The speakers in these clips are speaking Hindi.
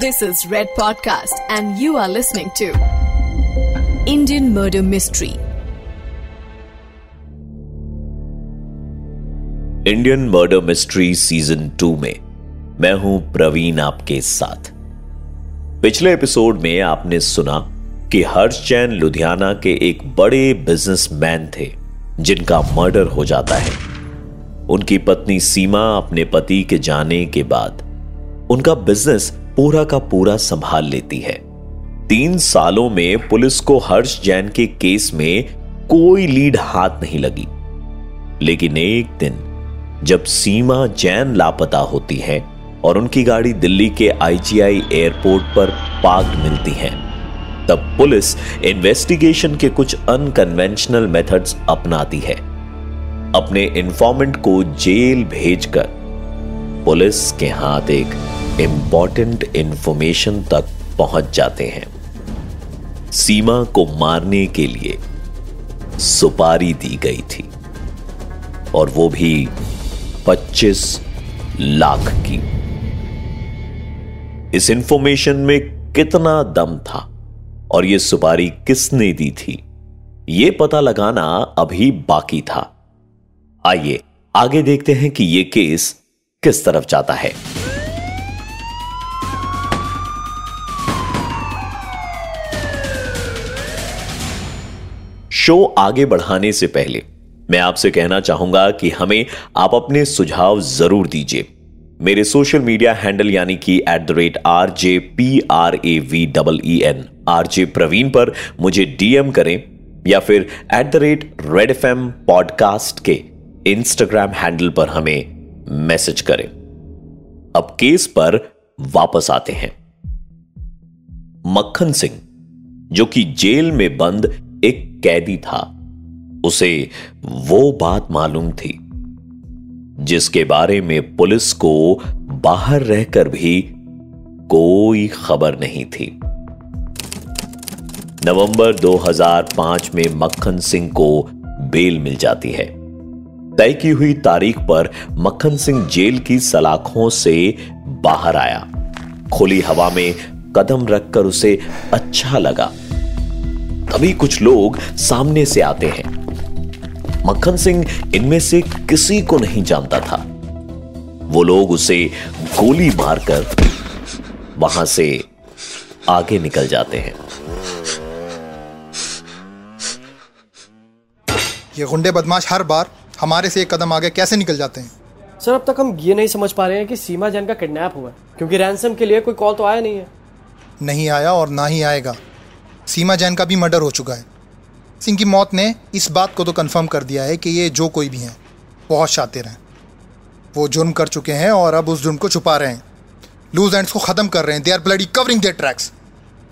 This is Red Podcast, and you are listening to Indian Murder Mystery. Indian murder mystery season two में मैं हूँ प्रवीण आपके साथ पिछले एपिसोड में आपने सुना कि हर्ष जैन लुधियाना के एक बड़े बिजनेसमैन थे जिनका मर्डर हो जाता है उनकी पत्नी सीमा अपने पति के जाने के बाद उनका बिज़नेस पूरा का पूरा संभाल लेती है। तीन सालों में पुलिस को हर्ष जैन के केस में कोई लीड हाथ नहीं लगी। लेकिन एक दिन, जब सीमा जैन लापता होती है और उनकी गाड़ी दिल्ली के आईजीआई एयरपोर्ट पर पार्क मिलती है, तब पुलिस इन्वेस्टिगेशन के कुछ अनकन्वेंशनल मेथड्स अपनाती है। अपने इन्फॉर्मेंट को जेल भेजकर पुलिस के हाथ एक इंपॉर्टेंट इंफॉर्मेशन तक पहुँच जाते हैं। सीमा को मारने के लिए सुपारी दी गई थी और वो भी 25 लाख की। इस इंफॉर्मेशन में कितना दम था और ये सुपारी किसने दी थी, ये पता लगाना अभी बाकी था। आइए, आगे देखते हैं कि यह केस किस तरफ़ जाता है। शो आगे बढ़ाने से पहले, मैं आपसे कहना चाहूँगा कि हमें आप अपने सुझाव ज़रूर दीजिए। मेरे सोशल मीडिया हैंडल यानी कि at the rate R J P R A V double E N R J Praveen पर मुझे डीएम करें या फिर at the rate Red F M podcast के इंस्टाग्राम हैंडल पर हमें मैसेज करें। अब केस पर वापस आते हैं। मक्खन सिंह, जो कि जेल में बंद एक कैदी था। उसे वो बात मालूम थी, जिसके बारे में पुलिस को बाहर रहकर भी कोई खबर नहीं थी। नवंबर 2005 में मक्खन सिंह को बेल मिल जाती है। तय की हुई तारीख पर मक्खन सिंह जेल की सलाखों से बाहर आया। खुली हवा में कदम रखकर उसे अच्छा लगा। तभी कुछ लोग सामने से आते हैं। मक्खन सिंह इनमें से किसी को नहीं जानता था। वो लोग उसे गोली मारकर वहाँ से आगे निकल जाते हैं। ये गुंडे बदमाश हर बार हमारे से एक कदम आगे कैसे निकल जाते हैं? सर अब तक हम ये नहीं समझ पा रहे हैं कि सीमा जैन का किडनैप हुआ है क्योंकि रैंसम के लिए कोई कॉल तो आया नहीं है। नहीं आया और ना ही आएगा। सीमा जैन का भी मर्डर हो चुका है। सिंह की मौत ने इस बात को तो कंफर्म कर दिया है कि ये जो कोई भी हैं बहुत शातिर हैं। वो जुर्म कर चुके हैं और अब उस जुर्म को छुपा रहे हैं। लूज एंड्स को ख़त्म कर रहे हैं। They are bloody covering their tracks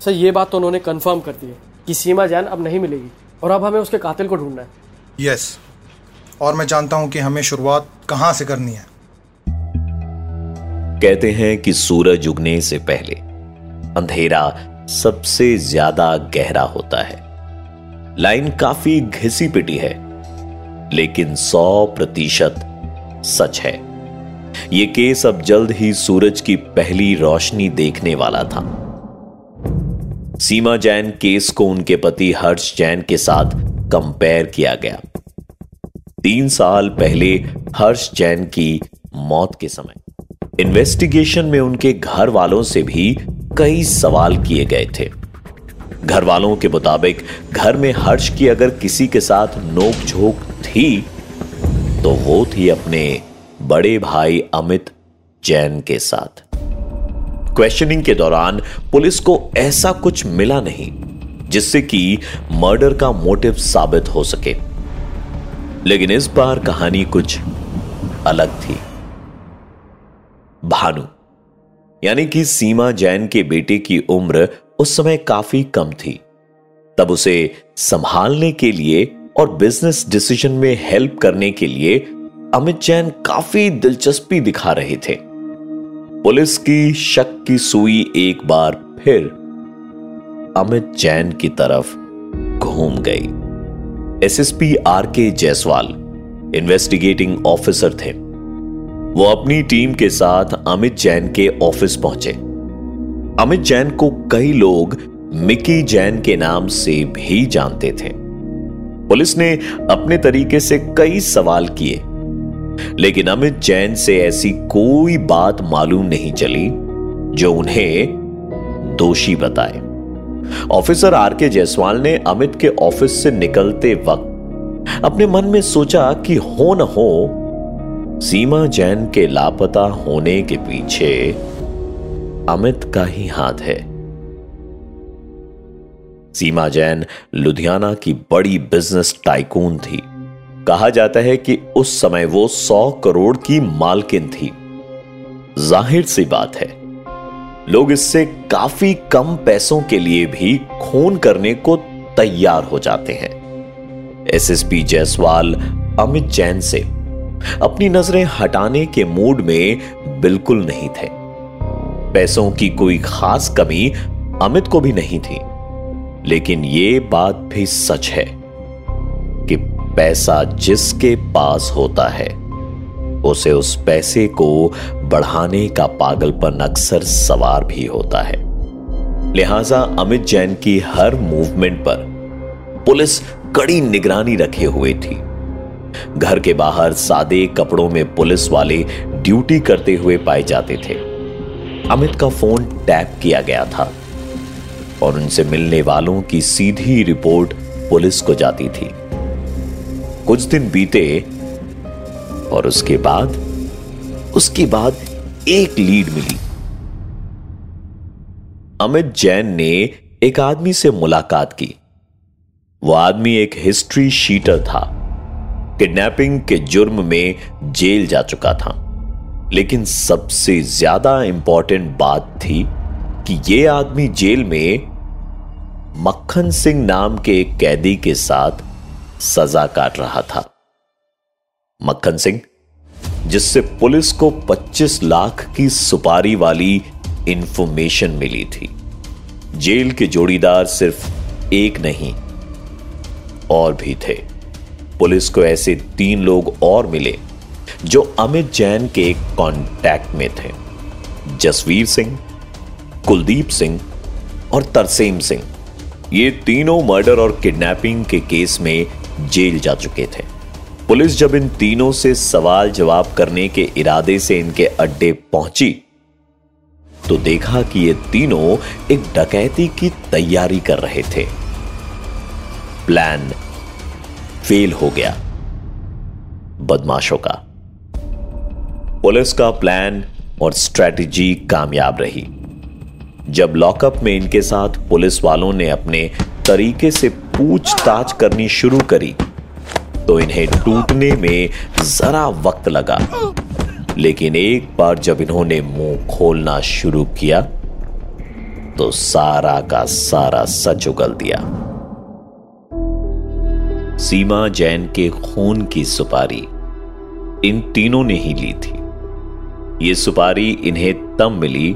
sir ये बात तो उन्होंने कंफर्म कर दी है कि सीमा जैन अब नहीं मिलेगी और अब हमें उसके कातिल को ढूंढना है। Yes yes. और मैं जानता हूँ कि हमें शुरुआत कहाँ से करनी है। कहते हैं कि सूरज उगने से पहले अंधेरा सबसे ज़्यादा गहरा होता है। लाइन काफ़ी घिसी पिटी है, लेकिन सौ प्रतिशत सच है। यह केस अब जल्द ही सूरज की पहली रोशनी देखने वाला था। सीमा जैन केस को उनके पति हर्ष जैन के साथ कंपेयर किया गया। तीन साल पहले हर्ष जैन की मौत के समय। इन्वेस्टिगेशन में उनके घर वालों से भी कई सवाल किए गए थे। घर वालों के मुताबिक, घर में हर्ष की अगर किसी के साथ नोक झोंक थी तो वो थी अपने बड़े भाई अमित जैन के साथ। क्वेश्चनिंग के दौरान पुलिस को ऐसा कुछ मिला नहीं, जिससे कि मर्डर का मोटिव साबित हो सके। लेकिन इस बार कहानी कुछ अलग थी। भानु। यानी कि सीमा जैन के बेटे की उम्र उस समय काफ़ी कम थी। तब उसे संभालने के लिए और बिज़नेस डिसीज़न में हेल्प करने के लिए अमित जैन काफ़ी दिलचस्पी दिखा रहे थे। पुलिस की शक की सुई एक बार फिर अमित जैन की तरफ़ घूम गई। एसएसपी आर के जायसवाल इन्वेस्टिगेटिंग ऑफिसर थे। वो अपनी टीम के साथ अमित जैन के ऑफ़िस पहुँचे। अमित जैन को कई लोग मिकी जैन के नाम से भी जानते थे। पुलिस ने अपने तरीके से कई सवाल किए, लेकिन अमित जैन से ऐसी कोई बात मालूम नहीं चली जो उन्हें दोषी बताए। ऑफिसर आर के जायसवाल ने अमित के ऑफ़िस से निकलते वक्त अपने मन में सोचा कि हो न हो सीमा जैन के लापता होने के पीछे अमित का ही हाथ है। सीमा जैन लुधियाना की बड़ी बिज़नेस टाइकून थी। कहा जाता है कि उस समय वो सौ करोड़ की मालकिन थी। ज़ाहिर सी बात है, लोग इससे काफ़ी कम पैसों के लिए भी खून करने को तैयार हो जाते हैं। एसएसपी जायसवाल अमित जैन से। अपनी नज़रें हटाने के मूड में बिल्कुल नहीं थे। पैसों की कोई खास कमी अमित को भी नहीं थी। लेकिन यह बात भी सच है कि पैसा जिसके पास होता है, उसे उस पैसे को बढ़ाने का पागलपन अक्सर सवार भी होता है। लिहाजा अमित जैन की हर मूवमेंट पर पुलिस कड़ी निगरानी रखे हुए थी। घर के बाहर सादे कपड़ों में पुलिस वाले ड्यूटी करते हुए पाए जाते थे। अमित का फ़ोन टैप किया गया था और उनसे मिलने वालों की सीधी रिपोर्ट पुलिस को जाती थी। कुछ दिन बीते और उसके बाद उसके बाद एक लीड मिली। अमित जैन ने एक आदमी से मुलाकात की। वो आदमी एक हिस्ट्री शीटर था। किडनैपिंग के जुर्म में जेल जा चुका था। लेकिन सबसे ज़्यादा इंपॉर्टेंट बात थी कि यह आदमी जेल में मक्खन सिंह नाम के एक कैदी के साथ सजा काट रहा था। मक्खन सिंह, जिससे पुलिस को 25 लाख की सुपारी वाली इंफॉर्मेशन मिली थी। जेल के जोड़ीदार सिर्फ़ एक नहीं, और भी थे। पुलिस को ऐसे तीन लोग और मिले, जो अमित जैन के कांटेक्ट में थे। जसवीर सिंह, कुलदीप सिंह और तरसेम सिंह। ये तीनों मर्डर और किडनैपिंग के केस में जेल जा चुके थे। पुलिस जब इन तीनों से सवाल जवाब करने के इरादे से इनके अड्डे पहुँची तो देखा कि ये तीनों एक डकैती की तैयारी कर रहे थे। प्लान फेल हो गया। बदमाशों का। पुलिस का प्लान और स्ट्रेटजी कामयाब रही। जब लॉकअप में इनके साथ पुलिस वालों ने अपने तरीके से पूछताछ करनी शुरू करी तो इन्हें टूटने में जरा वक्त लगा। लेकिन एक बार जब इन्होंने मुँह खोलना शुरू किया तो सारा का सारा सच उगल दिया। सीमा जैन के खून की सुपारी इन तीनों ने ही ली थी। ये सुपारी इन्हें तब मिली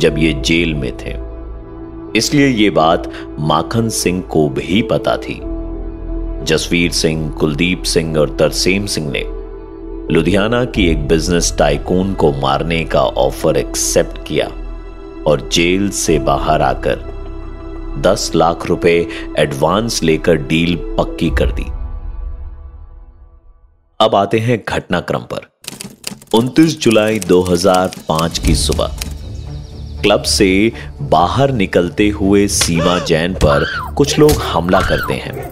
जब ये जेल में थे। इसलिए ये बात माखन सिंह को भी पता थी। जसवीर सिंह, कुलदीप सिंह और तरसेम सिंह ने लुधियाना की एक बिज़नेस टाइकून को मारने का ऑफ़र एक्सेप्ट किया और जेल से बाहर आकर 10 लाख रुपए एडवांस लेकर डील पक्की कर दी। अब आते हैं घटनाक्रम पर। 29 जुलाई 2005 की सुबह। क्लब से बाहर निकलते हुए सीमा जैन पर कुछ लोग हमला करते हैं।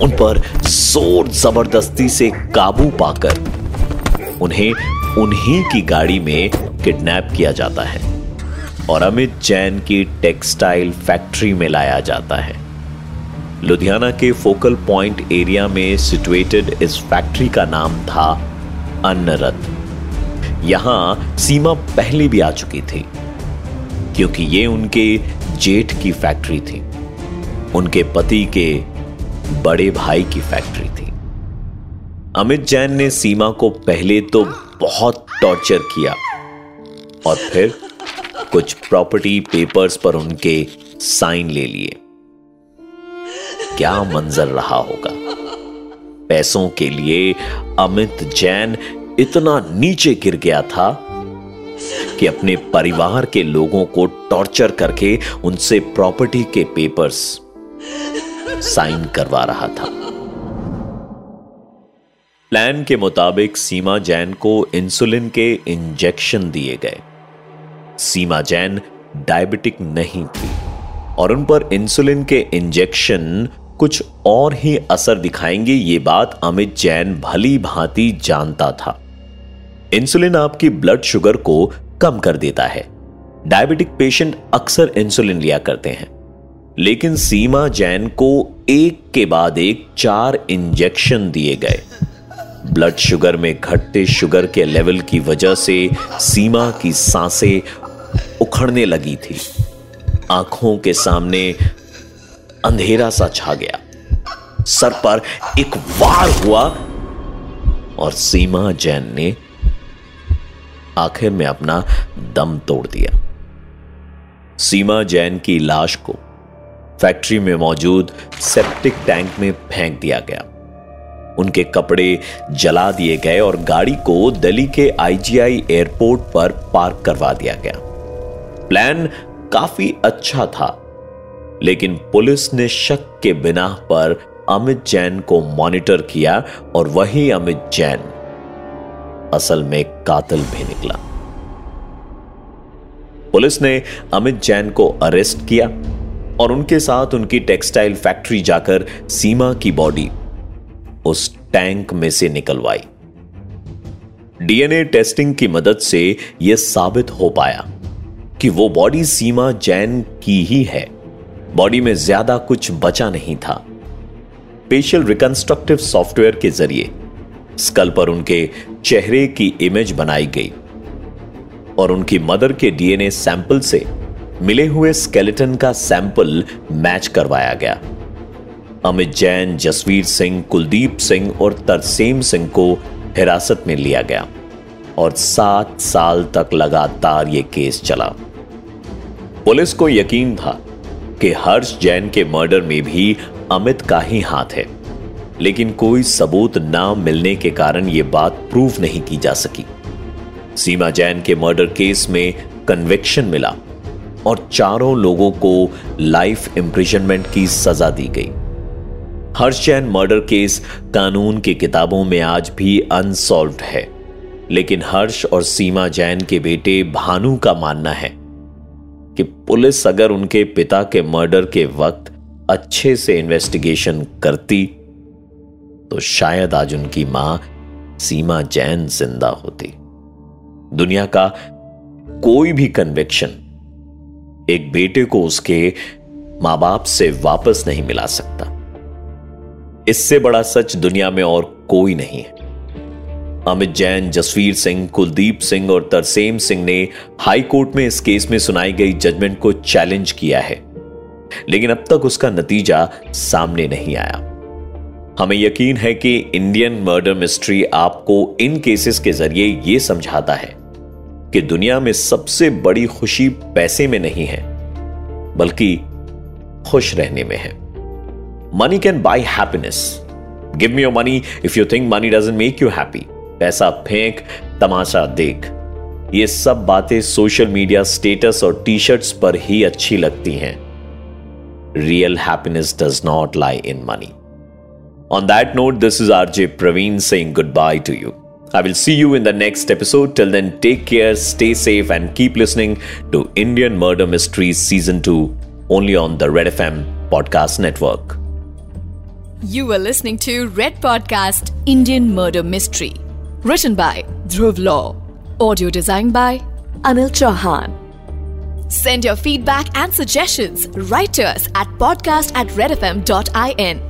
उन पर ज़ोर ज़बरदस्ती से काबू पाकर उन्हें, उन्हीं की गाड़ी में किडनैप किया जाता है। और अमित जैन की टेक्सटाइल फैक्ट्री में लाया जाता है। लुधियाना के फोकल पॉइंट एरिया में सिचुएटेड इस फैक्ट्री का नाम था अन्नरथ। यहाँ सीमा पहले भी आ चुकी थी, क्योंकि ये उनके जेठ की फैक्ट्री थी। उनके पति के बड़े भाई की फैक्ट्री थी। अमित जैन ने सीमा को पहले तो बहुत टॉर्चर किया और फिर कुछ प्रॉपर्टी पेपर्स पर उनके साइन ले लिए। क्या मंजर रहा होगा? पैसों के लिए अमित जैन इतना नीचे गिर गया था कि अपने परिवार के लोगों को टॉर्चर करके उनसे प्रॉपर्टी के पेपर्स साइन करवा रहा था। प्लान के मुताबिक सीमा जैन को इंसुलिन के इंजेक्शन दिए गए। सीमा जैन डायबिटिक नहीं थी और उन पर इंसुलिन के इंजेक्शन कुछ और ही असर दिखाएँगे, ये बात अमित जैन भली भांति जानता था। इंसुलिन आपकी ब्लड शुगर को कम कर देता है। डायबिटिक पेशेंट अक्सर इंसुलिन लिया करते हैं। लेकिन सीमा जैन को एक के बाद एक चार इंजेक्शन दिए गए। ब्लड शुगर में घटते शुगर के लेवल की वजह से सीमा की साँसें उखड़ने लगी थी। आँखों के सामने अंधेरा सा छा गया। सर पर एक वार हुआ और सीमा जैन ने आखिर में अपना दम तोड़ दिया। सीमा जैन की लाश को फैक्ट्री में मौजूद सेप्टिक टैंक में फेंक दिया गया। उनके कपड़े जला दिए गए और गाड़ी को दिल्ली के आईजीआई एयरपोर्ट पर पार्क करवा दिया गया। प्लान काफ़ी अच्छा था। लेकिन पुलिस ने शक के बिना पर अमित जैन को मॉनिटर किया और वही अमित जैन असल में कातिल भी निकला। पुलिस ने अमित जैन को अरेस्ट किया और उनके साथ उनकी टेक्सटाइल फैक्ट्री जाकर सीमा की बॉडी उस टैंक में से निकलवाई। डीएनए टेस्टिंग की मदद से यह साबित हो पाया। कि वो बॉडी सीमा जैन की ही है। बॉडी में ज़्यादा कुछ बचा नहीं था। फेशियल रिकंस्ट्रक्टिव सॉफ्टवेयर के ज़रिए स्कल पर उनके चेहरे की इमेज बनाई गई और उनकी मदर के डीएनए सैंपल से मिले हुए स्केलेटन का सैंपल मैच करवाया गया। अमित जैन, जसवीर सिंह, कुलदीप सिंह और तरसेम सिंह को हिरासत में लिया गया और सात साल तक लगातार यह केस चला। पुलिस को यकीन था कि हर्ष जैन के मर्डर में भी अमित का ही हाथ है, लेकिन कोई सबूत ना मिलने के कारण यह बात प्रूव नहीं की जा सकी। सीमा जैन के मर्डर केस में कन्विक्शन मिला और चारों लोगों को लाइफ इंप्रिजनमेंट की सजा दी गई। हर्ष जैन मर्डर केस कानून की किताबों में आज भी अनसॉल्व है, लेकिन हर्ष और सीमा जैन के बेटे भानु का मानना है कि पुलिस अगर उनके पिता के मर्डर के वक्त अच्छे से इन्वेस्टिगेशन करती तो शायद आज उनकी माँ सीमा जैन ज़िंदा होती। दुनिया का कोई भी कन्विक्शन एक बेटे को उसके माँ बाप से वापस नहीं मिला सकता। इससे बड़ा सच दुनिया में और कोई नहीं है। अमित जैन, जसवीर सिंह, कुलदीप सिंह और तरसेम सिंह ने हाई कोर्ट में इस केस में सुनाई गई जजमेंट को चैलेंज किया है। लेकिन अब तक उसका नतीजा सामने नहीं आया। हमें यकीन है कि इंडियन मर्डर मिस्ट्री आपको इन केसेस के ज़रिए यह समझाता है कि दुनिया में सबसे बड़ी खुशी पैसे में नहीं है, बल्कि खुश रहने में है। Money can buy happiness give me your money if you think money doesn't make you happy पैसा फेंक, तमाशा देख। ये सब बातें सोशल मीडिया स्टेटस और टी शर्ट्स पर ही अच्छी लगती हैं। Real happiness does not lie in money on that note this is R J Praveen Singh goodbye to you I will see you in the next episode till then take care stay safe and keep listening to Indian murder mystery season two only on the Red F M podcast network you are listening to Red podcast Indian murder mystery Written by Dhruv Law. Audio designed by Anil Chauhan. Send your feedback and suggestions right to us at podcast at redfm.in.